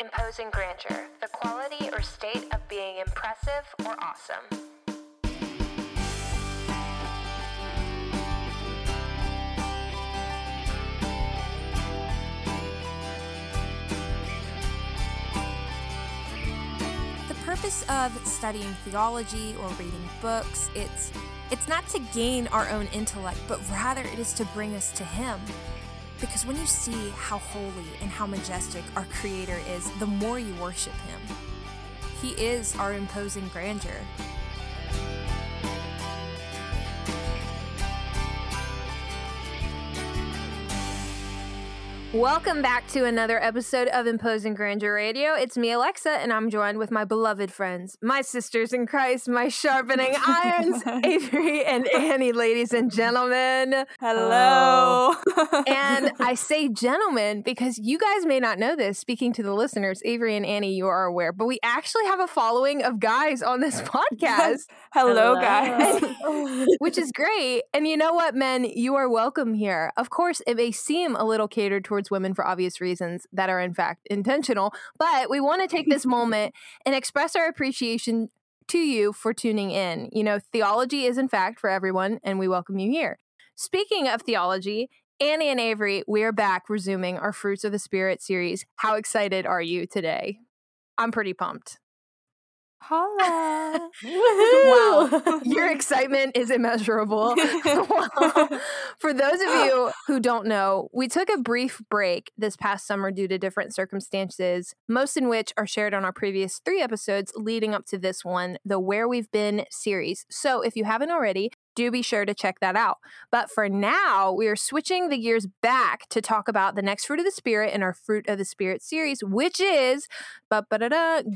imposing grandeur, the quality or state of being impressive or awesome. The purpose of studying theology or reading books, it's it's not to gain our own intellect, but rather it is to bring us to him. Because when you see how holy and how majestic our creator is, the more you worship him. He is our imposing grandeur. Welcome back to another episode of Imposing Grandeur Radio. It's me, Alexa, and I'm joined with my beloved friends, my sisters in Christ, my sharpening irons, Avery and Annie, ladies and gentlemen. Hello. Oh. and I say gentlemen because you guys may not know this, speaking to the listeners, Avery and Annie, you are aware, but we actually have a following of guys on this podcast. Hello, guys. which is great. And you know what, men? You are welcome here. Of course, it may seem a little catered towards women for obvious reasons that are, in fact, intentional, but we want to take this moment and express our appreciation to you for tuning in. You know, theology is, in fact, for everyone, and we welcome you here. Speaking of theology, Annie and Avery, we're back resuming our Fruits of the Spirit series. How excited are you today? I'm pretty pumped. Holla. wow. Your excitement is immeasurable. well, for those of you who don't know, we took a brief break this past summer due to different circumstances, most in which are shared on our previous three episodes leading up to this one, the Where We've Been series. So if you haven't already, do be sure to check that out. But for now, we are switching the gears back to talk about the next fruit of the Spirit in our Fruit of the Spirit series, which is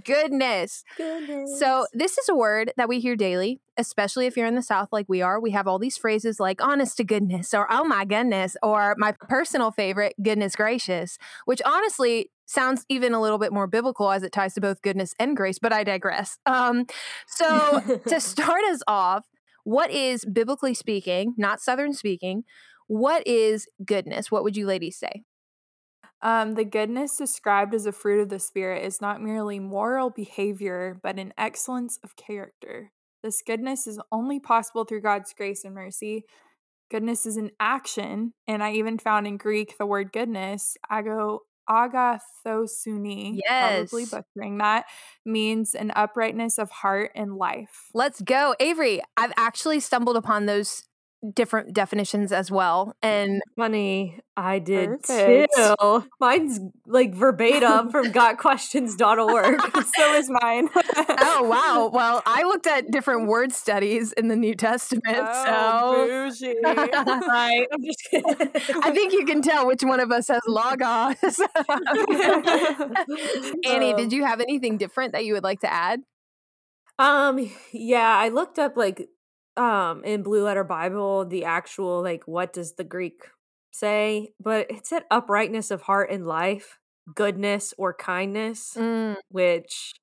goodness. Goodness. So, this is a word that we hear daily, especially if you're in the South like we are. We have all these phrases like honest to goodness, or oh my goodness, or my personal favorite, goodness gracious, which honestly sounds even a little bit more biblical as it ties to both goodness and grace, but I digress. Um, so, to start us off, what is biblically speaking, not Southern speaking, what is goodness? What would you ladies say? Um, the goodness described as a fruit of the Spirit is not merely moral behavior, but an excellence of character. This goodness is only possible through God's grace and mercy. Goodness is an action, and I even found in Greek the word goodness, ago agathosuni, yes. probably butchering that, means an uprightness of heart and life. Let's go. Avery, I've actually stumbled upon those different definitions as well. And funny, I did Perfect. too. Mine's like verbatim from gotquestions.org. so is mine. oh wow. Well, I looked at different word studies in the New Testament. Oh, so bougie. right. I'm just kidding. I think you can tell which one of us has Logos. Annie, did you have anything different that you would like to add? Um, yeah, I looked up like um in Blue Letter Bible the actual like what does the Greek say, but it said uprightness of heart and life, goodness or kindness, Mm. which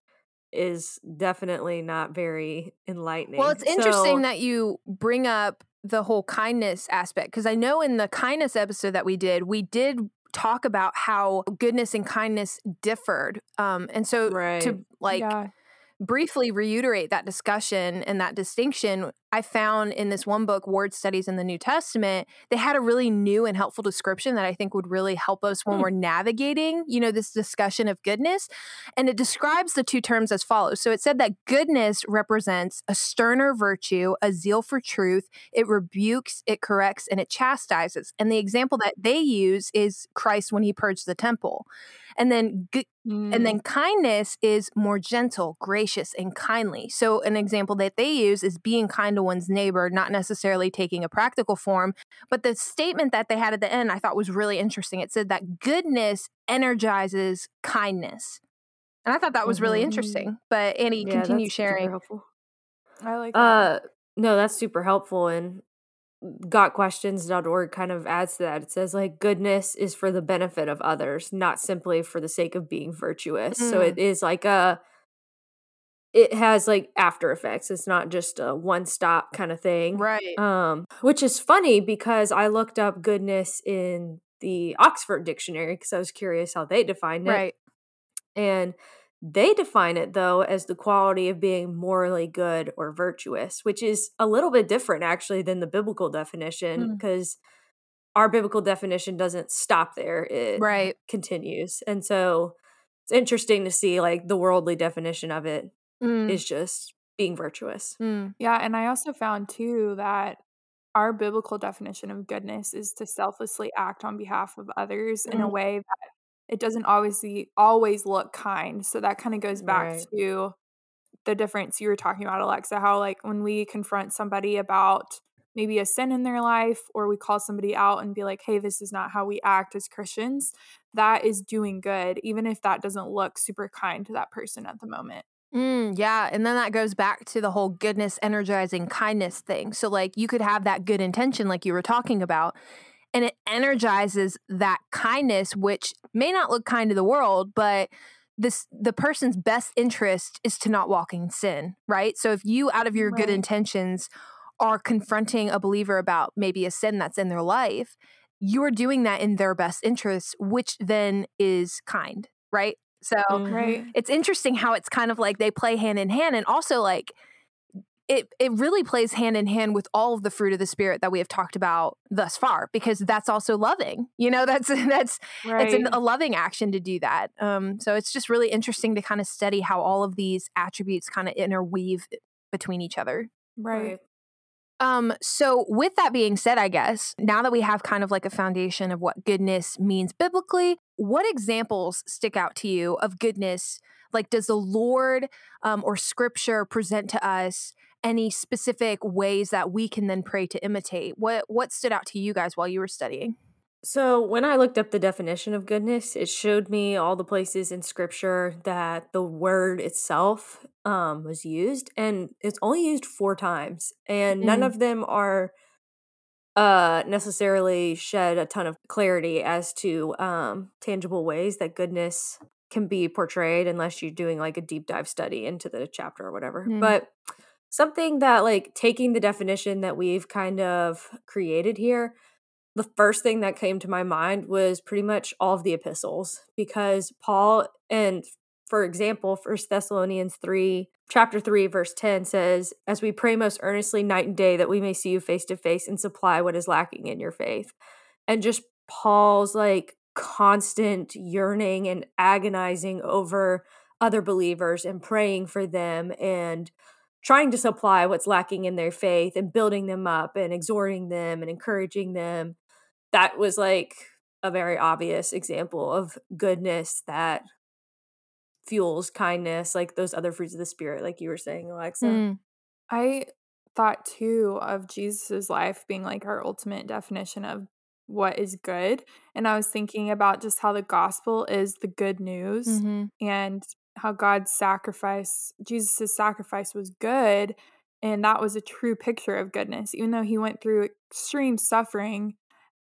is definitely not very enlightening. Well, it's interesting So- that you bring up the whole kindness aspect because I know in the kindness episode that we did, we did talk about how goodness and kindness differed. Um, and so Right. to like yeah. Briefly reiterate that discussion and that distinction, I found in this one book, Word Studies in the New Testament, they had a really new and helpful description that I think would really help us when Hmm. we're navigating, you know, this discussion of goodness. And it describes the two terms as follows. So it said that goodness represents a sterner virtue, a zeal for truth. It rebukes, it corrects, and it chastises. And the example that they use is Christ when he purged the temple. And then good Mm. and then kindness is more gentle, gracious, and kindly. So, an example that they use is being kind to one's neighbor, not necessarily taking a practical form. But the statement that they had at the end I thought was really interesting. It said that goodness energizes kindness. And I thought that was really Mhm. interesting. But Annie, Yeah, continue that's super sharing. helpful. I like that. Uh no, that's super helpful and gotquestions.org kind of adds to that. It says like goodness is for the benefit of others, not simply for the sake of being virtuous. So Mm. it is like a it has like after effects. It's not just a one stop kind of thing. Right. Um which is funny because I looked up goodness in the Oxford dictionary because I was curious how they defined it. Right. And they define it, though, as the quality of being morally good or virtuous, which is a little bit different, actually, than the biblical definition, because mm. our biblical definition doesn't stop there. It right. continues. And so it's interesting to see, like, the worldly definition of it mm. is just being virtuous. Mm. Yeah. And I also found, too, that our biblical definition of goodness is to selflessly act on behalf of others in a mm. way that it doesn't always always look kind. So that kind of goes back right. to the difference you were talking about, Alexa, how like when we confront somebody about maybe a sin in their life or we call somebody out and be like, hey, this is not how we act as Christians, that is doing good, even if that doesn't look super kind to that person at the moment. Mm, yeah. And then that goes back to the whole goodness, energizing kindness thing. So, like, you could have that good intention, like you were talking about, and it energizes that kindness which may not look kind to the world but this the person's best interest is to not walk in sin right so if you out of your right. good intentions are confronting a believer about maybe a sin that's in their life you're doing that in their best interest which then is kind right so mm-hmm. it's interesting how it's kind of like they play hand in hand and also like it it really plays hand in hand with all of the fruit of the spirit that we have talked about thus far because that's also loving you know that's that's right. it's an, a loving action to do that um so it's just really interesting to kind of study how all of these attributes kind of interweave between each other right um, so with that being said, I guess now that we have kind of like a foundation of what goodness means biblically, what examples stick out to you of goodness? Like, does the Lord um, or Scripture present to us any specific ways that we can then pray to imitate? What what stood out to you guys while you were studying? So, when I looked up the definition of goodness, it showed me all the places in scripture that the word itself um, was used, and it's only used four times, and mm. none of them are uh, necessarily shed a ton of clarity as to um, tangible ways that goodness can be portrayed, unless you're doing like a deep dive study into the chapter or whatever. Mm. But something that like taking the definition that we've kind of created here the first thing that came to my mind was pretty much all of the epistles because paul and for example first thessalonians 3 chapter 3 verse 10 says as we pray most earnestly night and day that we may see you face to face and supply what is lacking in your faith. And just paul's like constant yearning and agonizing over other believers and praying for them and trying to supply what's lacking in their faith and building them up and exhorting them and encouraging them. That was like a very obvious example of goodness that fuels kindness, like those other fruits of the spirit, like you were saying, Alexa. Mm. I thought too of Jesus's life being like our ultimate definition of what is good. And I was thinking about just how the gospel is the good news. Mm-hmm. And how God's sacrifice, Jesus' sacrifice was good. And that was a true picture of goodness, even though he went through extreme suffering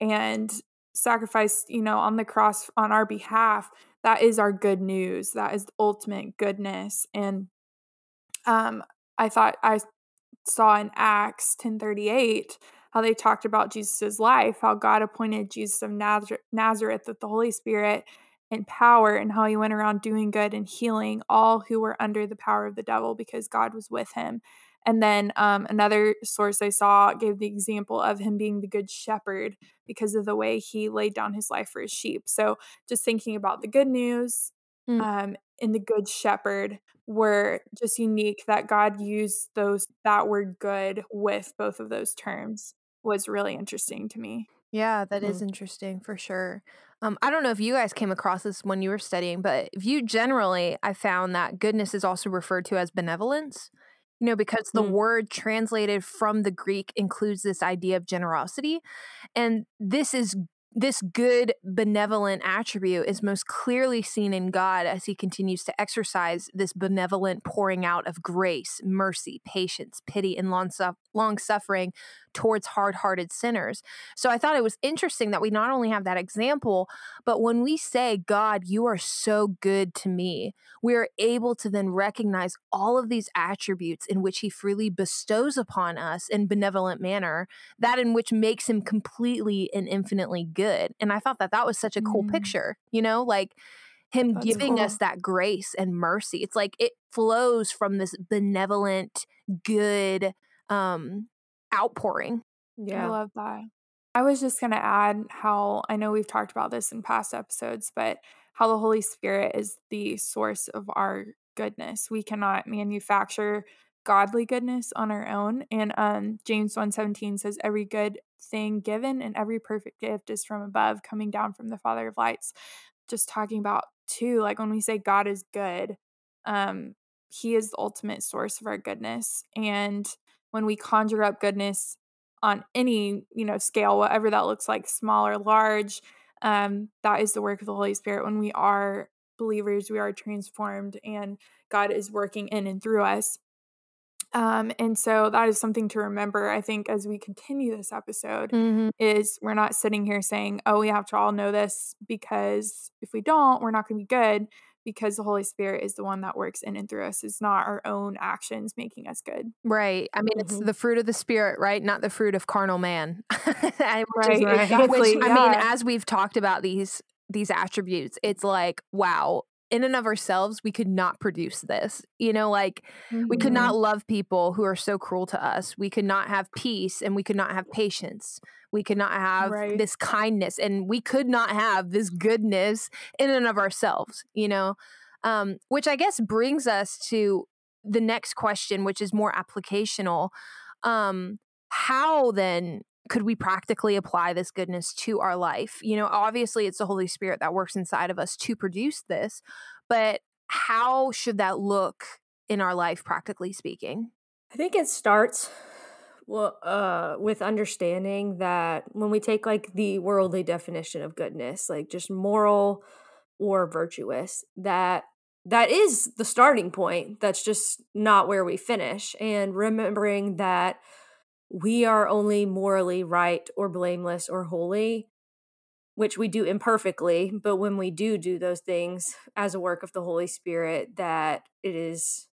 and sacrificed, you know, on the cross on our behalf. That is our good news. That is the ultimate goodness. And um, I thought I saw in Acts 1038 how they talked about Jesus' life, how God appointed Jesus of Nazareth with the Holy Spirit and power and how he went around doing good and healing all who were under the power of the devil because God was with him. And then um, another source I saw gave the example of him being the good shepherd because of the way he laid down his life for his sheep. So just thinking about the good news mm. um, and the good shepherd were just unique that God used those that word good with both of those terms was really interesting to me. Yeah, that mm. is interesting for sure. Um, I don't know if you guys came across this when you were studying, but view generally, I found that goodness is also referred to as benevolence. You know, because the mm. word translated from the Greek includes this idea of generosity. And this is this good benevolent attribute is most clearly seen in God as he continues to exercise this benevolent pouring out of grace, mercy, patience, pity, and long suffering towards hard hearted sinners. So I thought it was interesting that we not only have that example, but when we say, God, you are so good to me, we are able to then recognize all of these attributes in which he freely bestows upon us in benevolent manner, that in which makes him completely and infinitely good. And I thought that that was such a cool mm. picture, you know, like him That's giving cool. us that grace and mercy. It's like it flows from this benevolent, good um outpouring. Yeah. I love that. I was just going to add how I know we've talked about this in past episodes, but how the Holy Spirit is the source of our goodness. We cannot manufacture godly goodness on our own. And um, James 1:17 says every good thing given and every perfect gift is from above, coming down from the Father of lights. Just talking about too, like when we say God is good, um, he is the ultimate source of our goodness. And when we conjure up goodness on any you know scale whatever that looks like small or large um that is the work of the holy spirit. When we are believers we are transformed and god is working in and through us. Um and so that is something to remember i think as we continue this episode Mm-hmm. is we're not sitting here saying oh we have to all know this because if we don't we're not going to be good because the holy spirit is the one that works in and through us it's not our own actions making us good Right. I mean, it's Mhm. the fruit of the spirit, right? Not the fruit of carnal man. I- which is- right right. exactly which I mean, as we've talked about these these attributes, it's like, wow, in and of ourselves, we could not produce this. You know, like we could not love people who are so cruel to us. We could not have peace and we could not have patience. We could not have Right. this kindness and we could not have this goodness in and of ourselves, you know? Um, which I guess brings us to the next question, which is more applicational. Um, how then could we practically apply this goodness to our life? You know, obviously it's the Holy Spirit that works inside of us to produce this, but how should that look in our life, practically speaking? I think it starts well uh with understanding that when we take like the worldly definition of goodness, like just moral or virtuous, that that is the starting point. That's just not where we finish. And remembering that we are only morally right or blameless or holy, which we do imperfectly, but when we do do those things as a work of the Holy Spirit, that it is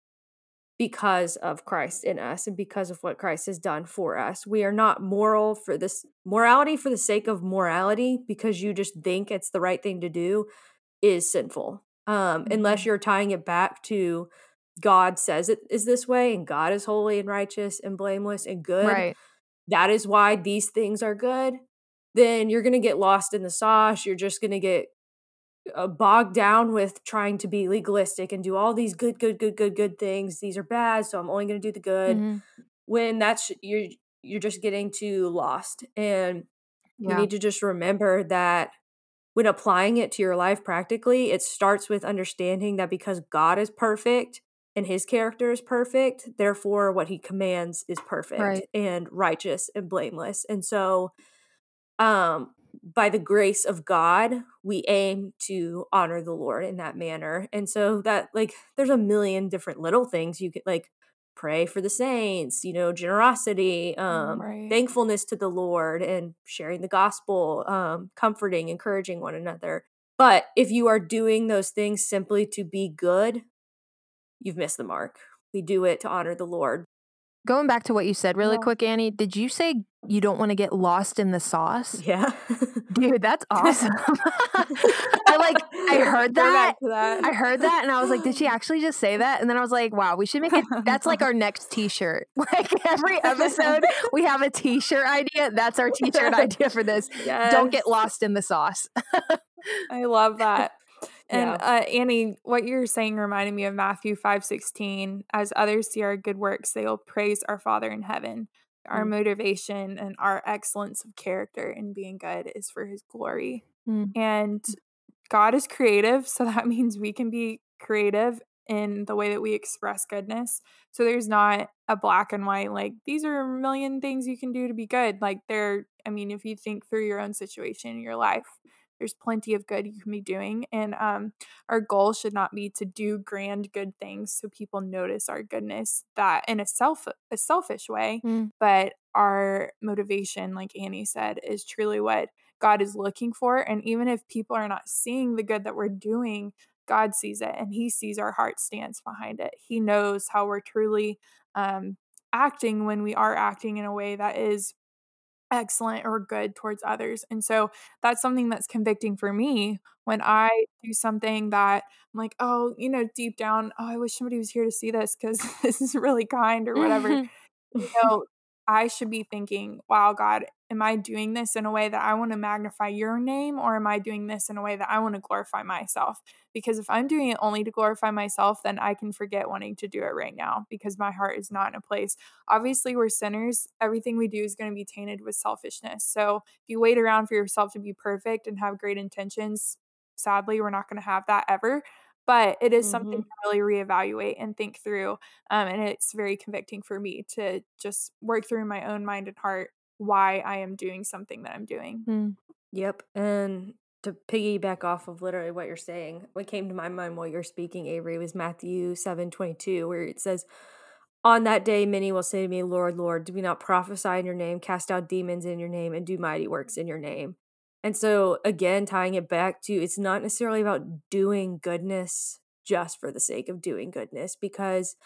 because of Christ in us and because of what Christ has done for us. We are not moral for this morality for the sake of morality because you just think it's the right thing to do is sinful. Um unless Mhm. you're tying it back to God says it is this way and God is holy and righteous and blameless and good. Right. That is why these things are good. Then you're going to get lost in the sauce. You're just going to get uh, bogged down with trying to be legalistic and do all these good, good, good, good, good things. These are bad, so I'm only going to do the good. Mhm. When that's you're you're just getting too lost, and you need to just remember that when applying it to your life practically, it starts with understanding that because God is perfect and His character is perfect, therefore what He commands is perfect Right. and righteous and blameless, and so um by the grace of God, we aim to honor the Lord in that manner. And so that like there's a million different little things you could like pray for the saints, you know, generosity, um Right. thankfulness to the Lord and sharing the gospel, um comforting, encouraging one another. But if you are doing those things simply to be good, you've missed the mark. We do it to honor the Lord. Going back to what you said really Yeah. quick, Annie, did you say you don't want to get lost in the sauce? Yeah. Dude, that's awesome. I like I heard that. that. I heard that and I was like, did she actually just say that? And then I was like, wow, we should make it that's like our next t-shirt. Like every episode we have a t-shirt idea. That's our t-shirt idea for this. Don't get lost in the sauce. I love that. And Yeah. uh, Annie, what you're saying reminded me of Matthew five sixteen. As others see our good works, they will praise our Father in heaven. Our Mm. motivation and our excellence of character in being good is for His glory. Mm. And God is creative, so that means we can be creative in the way that we express goodness. So there's not a black and white like these are a million things you can do to be good. Like there, I mean, if you think through your own situation in your life, there's plenty of good you can be doing and um our goal should not be to do grand good things so people notice our goodness that in a self a selfish way Mm. but our motivation like annie said is truly what god is looking for and even if people are not seeing the good that we're doing god sees it and he sees our heart stance behind it he knows how we're truly um acting when we are acting in a way that is excellent or good towards others. And so that's something that's convicting for me when I do something that I'm like, oh, you know, deep down, oh, I wish somebody was here to see this because this is really kind or whatever. you know, I should be thinking, wow, God, am I doing this in a way that I want to magnify your name or am I doing this in a way that I want to glorify myself? Because if I'm doing it only to glorify myself, then I can forget wanting to do it right now because my heart is not in a place. Obviously, we're sinners. Everything we do is going to be tainted with selfishness. So if you wait around for yourself to be perfect and have great intentions, sadly, we're not going to have that ever but it is something Mhm. to really reevaluate and think through um, and it's very convicting for me to just work through my own mind and heart why i am doing something that i'm doing Mm. Yep. And to piggyback off of literally what you're saying, what came to my mind while you're speaking, Avery, was Matthew seven twenty two, where it says, On that day, many will say to me, Lord, Lord, do we not prophesy in your name, cast out demons in your name, and do mighty works in your name? And so, again, tying it back to it's not necessarily about doing goodness just for the sake of doing goodness, because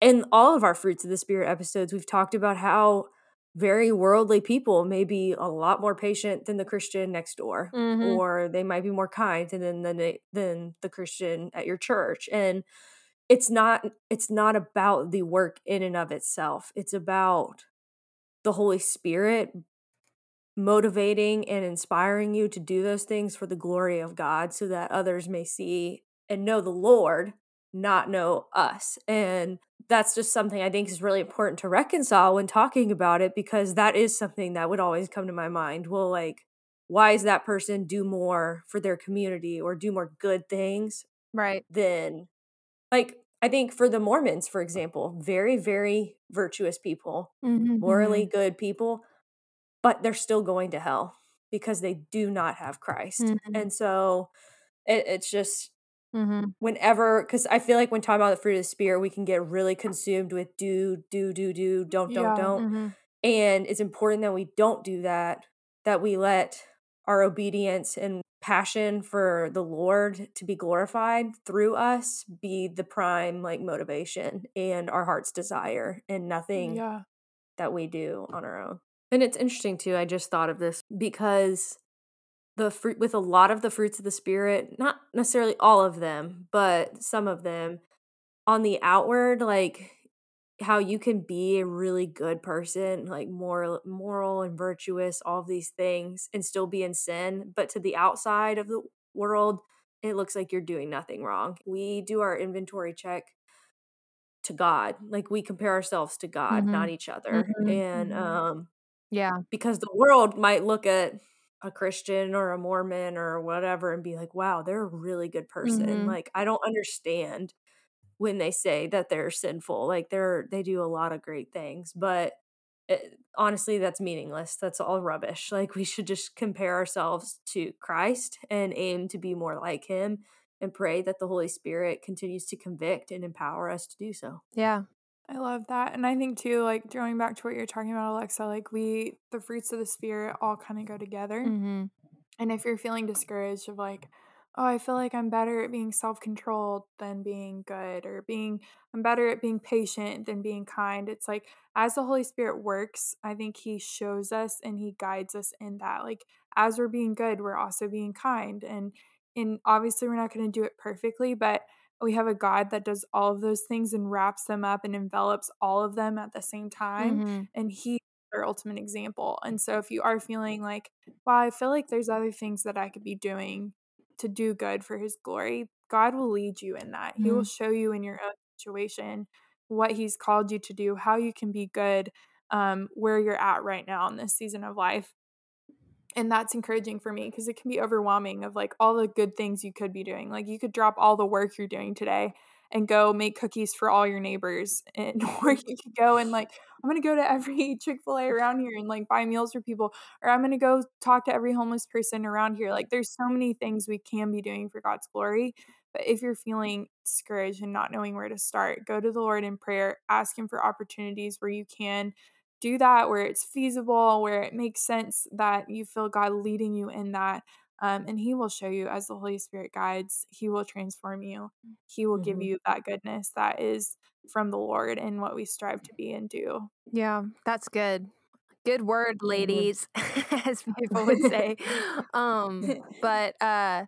in all of our Fruits of the Spirit episodes, we've talked about how very worldly people may be a lot more patient than the Christian next door, Mhm. or they might be more kind than than the, than the Christian at your church. And it's not it's not about the work in and of itself. It's about the Holy Spirit motivating and inspiring you to do those things for the glory of God so that others may see and know the Lord, not know us. And that's just something I think is really important to reconcile when talking about it because that is something that would always come to my mind. Well, like, why is that person do more for their community or do more good things Right. than like I think for the Mormons, for example, very, very virtuous people, Mhm, morally mhm. good people, but they're still going to hell because they do not have Christ. Mhm. And so it, it's just Mhm. whenever, because I feel like when talking about the fruit of the spirit, we can get really consumed with do, do, do, do, don't, don't, Yeah. don't. Mhm. And it's important that we don't do that, that we let our obedience and passion for the Lord to be glorified through us be the prime like motivation and our heart's desire and nothing yeah that we do on our own. And it's interesting too. I just thought of this because the fruit with a lot of the fruits of the spirit, not necessarily all of them, but some of them on the outward like how you can be a really good person, like moral moral and virtuous, all of these things and still be in sin, but to the outside of the world, it looks like you're doing nothing wrong. We do our inventory check to God. Like we compare ourselves to God, not Mhm. each other. Mhm. And Mhm. um Yeah. because the world might look at a Christian or a Mormon or whatever and be like, wow, they're a really good person. Mhm. Like, I don't understand when they say that they're sinful. Like, they're, they do a lot of great things, but it, honestly, that's meaningless. That's all rubbish. Like, we should just compare ourselves to Christ and aim to be more like him and pray that the Holy Spirit continues to convict and empower us to do so. Yeah. I love that. And I think too, like going back to what you're talking about, Alexa, like we, the fruits of the spirit all kind of go together. Mhm. And if you're feeling discouraged of like, oh, I feel like I'm better at being self controlled than being good, or being, I'm better at being patient than being kind, it's like as the Holy Spirit works, I think He shows us and He guides us in that. Like as we're being good, we're also being kind. And, and obviously, we're not going to do it perfectly, but we have a God that does all of those things and wraps them up and envelops all of them at the same time. Mhm. And He our ultimate example. And so if you are feeling like, wow, I feel like there's other things that I could be doing to do good for his glory, God will lead you in that. He will Mhm. show you in your own situation what he's called you to do, how you can be good um, where you're at right now in this season of life. And that's encouraging for me because it can be overwhelming of like all the good things you could be doing. Like you could drop all the work you're doing today and go make cookies for all your neighbors and or you could go and like I'm gonna go to every Chick-fil-A around here and like buy meals for people, or I'm gonna go talk to every homeless person around here. Like there's so many things we can be doing for God's glory. But if you're feeling discouraged and not knowing where to start, go to the Lord in prayer, ask him for opportunities where you can do that, where it's feasible, where it makes sense that you feel God leading you in that. Um, and he will show you as the Holy Spirit guides, he will transform you. He will give Mhm. you that goodness that is from the Lord and what we strive to be and do. Yeah, that's good. Good word, ladies, as people would say. um, but uh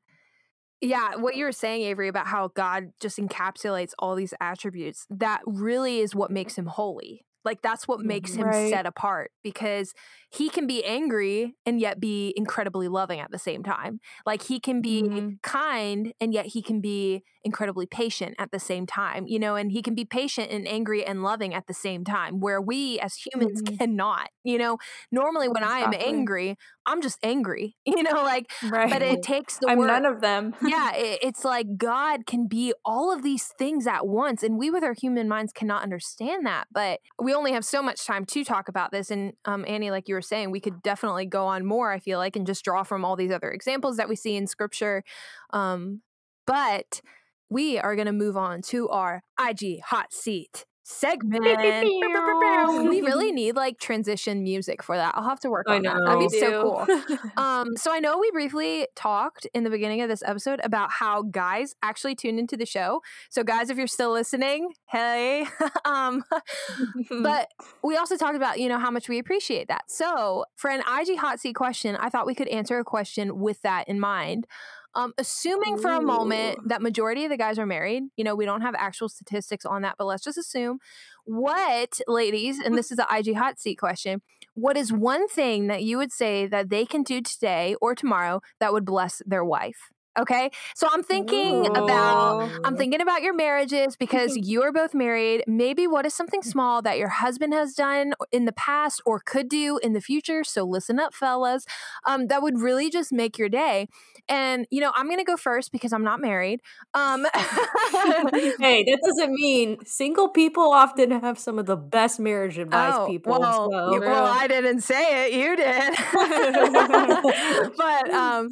yeah, what you were saying, Avery, about how God just encapsulates all these attributes, that really is what makes him holy. Like that's what makes him Right. set apart because he can be angry and yet be incredibly loving at the same time. Like he can be Mhm. kind and yet he can be incredibly patient at the same time, you know, and he can be patient and angry and loving at the same time, where we as humans Mhm. cannot, you know. Normally, when I am angry, I'm just angry, you know, like, Right. but it takes the I'm word none of them. yeah, it, it's like God can be all of these things at once, and we with our human minds cannot understand that. But we only have so much time to talk about this. And um, Annie, like you were saying, we could definitely go on more. I feel like, and just draw from all these other examples that we see in Scripture. Um, but we are going to move on to our IG hot seat segment. we really need like transition music for that. I'll have to work I on that. know. That'd be so cool. Um, so I know we briefly talked in the beginning of this episode about how guys actually tuned into the show. So guys, if you're still listening, hey. um, but we also talked about, you know, how much we appreciate that. So for an IG hot seat question, I thought we could answer a question with that in mind. Um, assuming for a moment that majority of the guys are married, you know, we don't have actual statistics on that, but let's just assume what, ladies, and this is a IG hot seat question, what is one thing that you would say that they can do today or tomorrow that would bless their wife? Okay. So I'm thinking about I'm thinking about your marriages because you are both married. Maybe what is something small that your husband has done in the past or could do in the future? So listen up, fellas. Um, that would really just make your day. And you know, I'm gonna go first because I'm not married. Um, hey, that doesn't mean single people often have some of the best marriage advice oh, people. well, so- well, I didn't say it. You did. but um,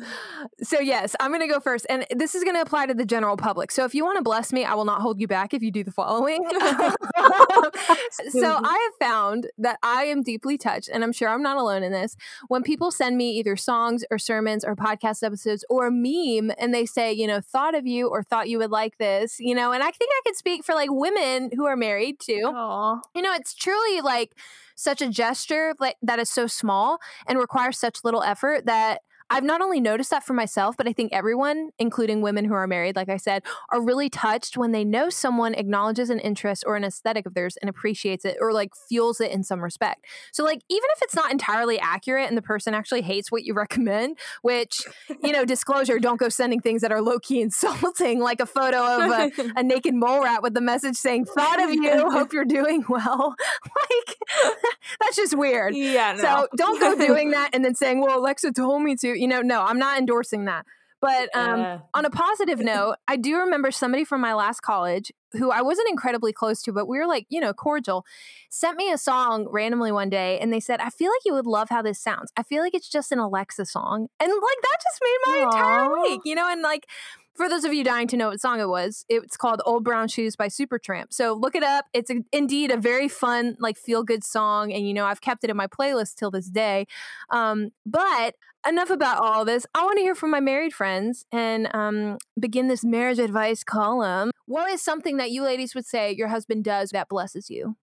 so yes, I'm gonna go first, and this is gonna apply to the general public. So if you want to bless me, I will not hold you back if you do the following. so mm-hmm. I have found that I am deeply touched, and I'm sure I'm not alone in this. When people send me either songs or sermons or podcast episodes or a meme, and they say, you know, thought of you or thought you would like this, you know, and I think I could speak for like women who are married too Aw. you know it's truly like such a gesture like that is so small and requires such little effort that I've not only noticed that for myself, but I think everyone, including women who are married, like I said, are really touched when they know someone acknowledges an interest or an aesthetic of theirs and appreciates it or like fuels it in some respect. So, like, even if it's not entirely accurate and the person actually hates what you recommend, which, you know, disclosure, don't go sending things that are low key insulting, like a photo of a, a naked mole rat with the message saying, Thought of you, hope you're doing well. like, that's just weird. yeah, no. So don't go doing that and then saying, "Well, Alexa told me to." You know, no, I'm not endorsing that. But um, Yeah. on a positive note, I do remember somebody from my last college who I wasn't incredibly close to, but we were like, you know, cordial, sent me a song randomly one day and they said, I feel like you would love how this sounds. I feel like it's just an Alexa song. And like that just made my entire week, you know, and like for those of you dying to know what song it was, it's called Old Brown Shoes by Supertramp. So look it up. It's a, indeed a very fun, like feel good song. And, you know, I've kept it in my playlist till this day. Um, but enough about all this. I want to hear from my married friends and um, begin this marriage advice column. What is something that you ladies would say your husband does that blesses you?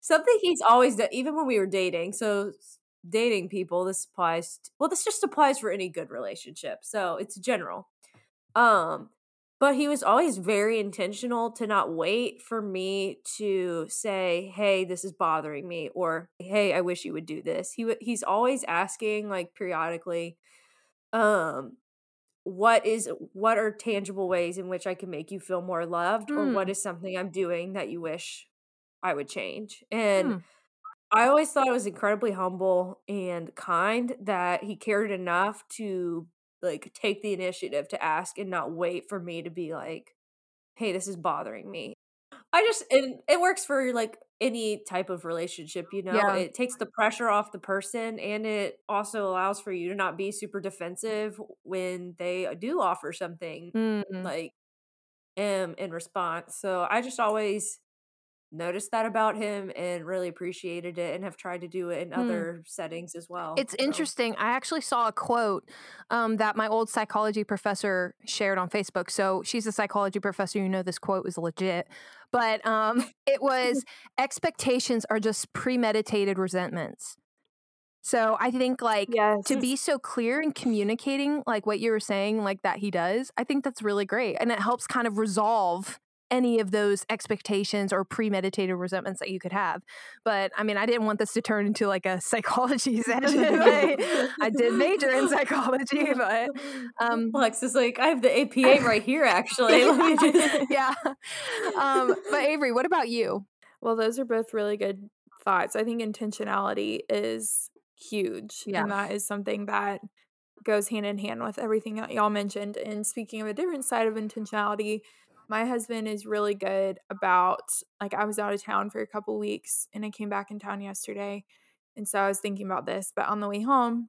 Something he's always done, even when we were dating. So dating people, this applies. t- well, this just applies for any good relationship. So it's general. Um, but he was always very intentional to not wait for me to say, "Hey, this is bothering me," or "Hey, I wish you would do this." He he's always asking, like periodically, um, what is what are tangible ways in which I can make you feel more loved, or what is something I'm doing that you wish I would change, and. Hmm. I always thought it was incredibly humble and kind that he cared enough to like take the initiative to ask and not wait for me to be like, "Hey, this is bothering me." I just and it works for like any type of relationship, you know. Yeah. It takes the pressure off the person and it also allows for you to not be super defensive when they do offer something Mm. like um in response. So I just always noticed that about him and really appreciated it and have tried to do it in Hmm. other settings as well. It's so. interesting. I actually saw a quote um, that my old psychology professor shared on Facebook. So she's a psychology professor. You know, this quote was legit. But um, it was expectations are just premeditated resentments. So I think like Yes. to be so clear in communicating like what you were saying like that he does, I think that's really great and it helps kind of resolve any of those expectations or premeditated resentments that you could have. But I mean, I didn't want this to turn into like a psychology session. I, I did major in psychology, but um Lex is like, I have the APA right here, actually. Let me just- yeah. Um, but Avery, what about you? Well, those are both really good thoughts. I think intentionality is huge. Yeah. And that is something that goes hand in hand with everything that y'all mentioned. And speaking of a different side of intentionality, my husband is really good about like I was out of town for a couple weeks and I came back in town yesterday. And so I was thinking about this, but on the way home,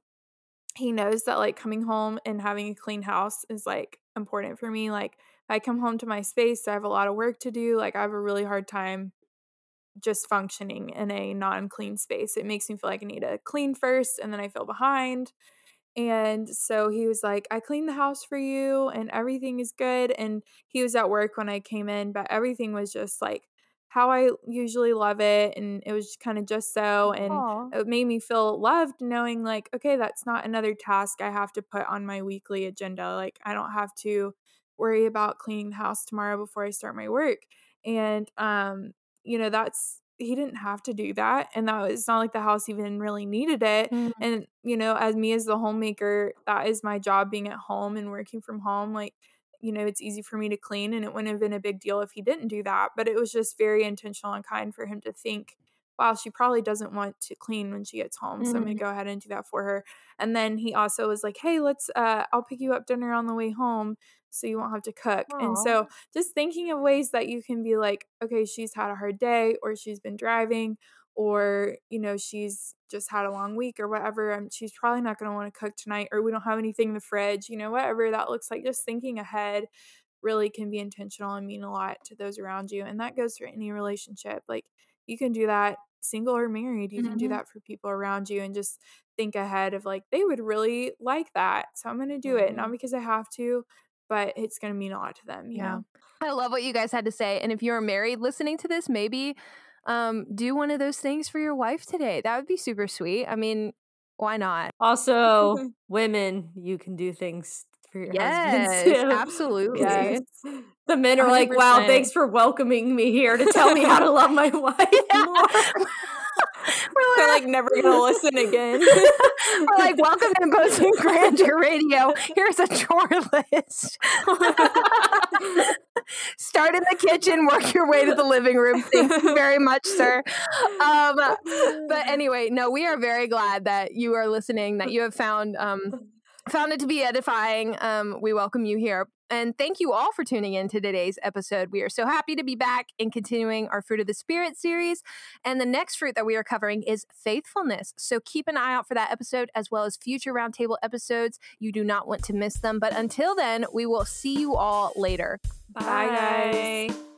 he knows that like coming home and having a clean house is like important for me. Like I come home to my space, I have a lot of work to do. Like I have a really hard time just functioning in a non-clean space. It makes me feel like I need to clean first and then I feel behind. And so he was like, I cleaned the house for you and everything is good. And he was at work when I came in, but everything was just like how I usually love it. And it was kind of just so. And Aw. it made me feel loved knowing, like, okay, that's not another task I have to put on my weekly agenda. Like, I don't have to worry about cleaning the house tomorrow before I start my work. And, um, you know, that's, he didn't have to do that. And that was not like the house even really needed it. Mm. And, you know, as me as the homemaker, that is my job being at home and working from home. Like, you know, it's easy for me to clean and it wouldn't have been a big deal if he didn't do that. But it was just very intentional and kind for him to think, wow, she probably doesn't want to clean when she gets home. So I'm gonna Mhm. go ahead and do that for her. And then he also was like, Hey, let's uh I'll pick you up dinner on the way home so you won't have to cook. And so just thinking of ways that you can be like, okay, she's had a hard day or she's been driving or you know she's just had a long week or whatever and she's probably not going to want to cook tonight or we don't have anything in the fridge you know whatever that looks like just thinking ahead really can be intentional and mean a lot to those around you and that goes for any relationship like you can do that single or married you can do Mhm. that for people around you and just think ahead of like they would really like that so i'm going to do it not because i have to but it's going to mean a lot to them you Yeah. know I love what you guys had to say. And if you're married listening to this, maybe um, do one of those things for your wife today. That would be super sweet. I mean, why not? Also, women, you can do things for your Yes, husbands too. absolutely. Yes. The men are like, wow, thanks for welcoming me here to tell me how to love my wife more. We're they're like, like never going to listen again we're like, welcome to Imposing Grandeur Radio. Here's a chore list. Start in the kitchen, work your way to the living room. Thank you very much, sir. Um, but anyway, no, we are very glad that you are listening, that you have found um, found it to be edifying. Um, we welcome you here. And thank you all for tuning in to today's episode. We are so happy to be back and continuing our Fruit of the Spirit series. And the next fruit that we are covering is faithfulness. So keep an eye out for that episode as well as future roundtable episodes. You do not want to miss them. But until then, we will see you all later. Bye, guys.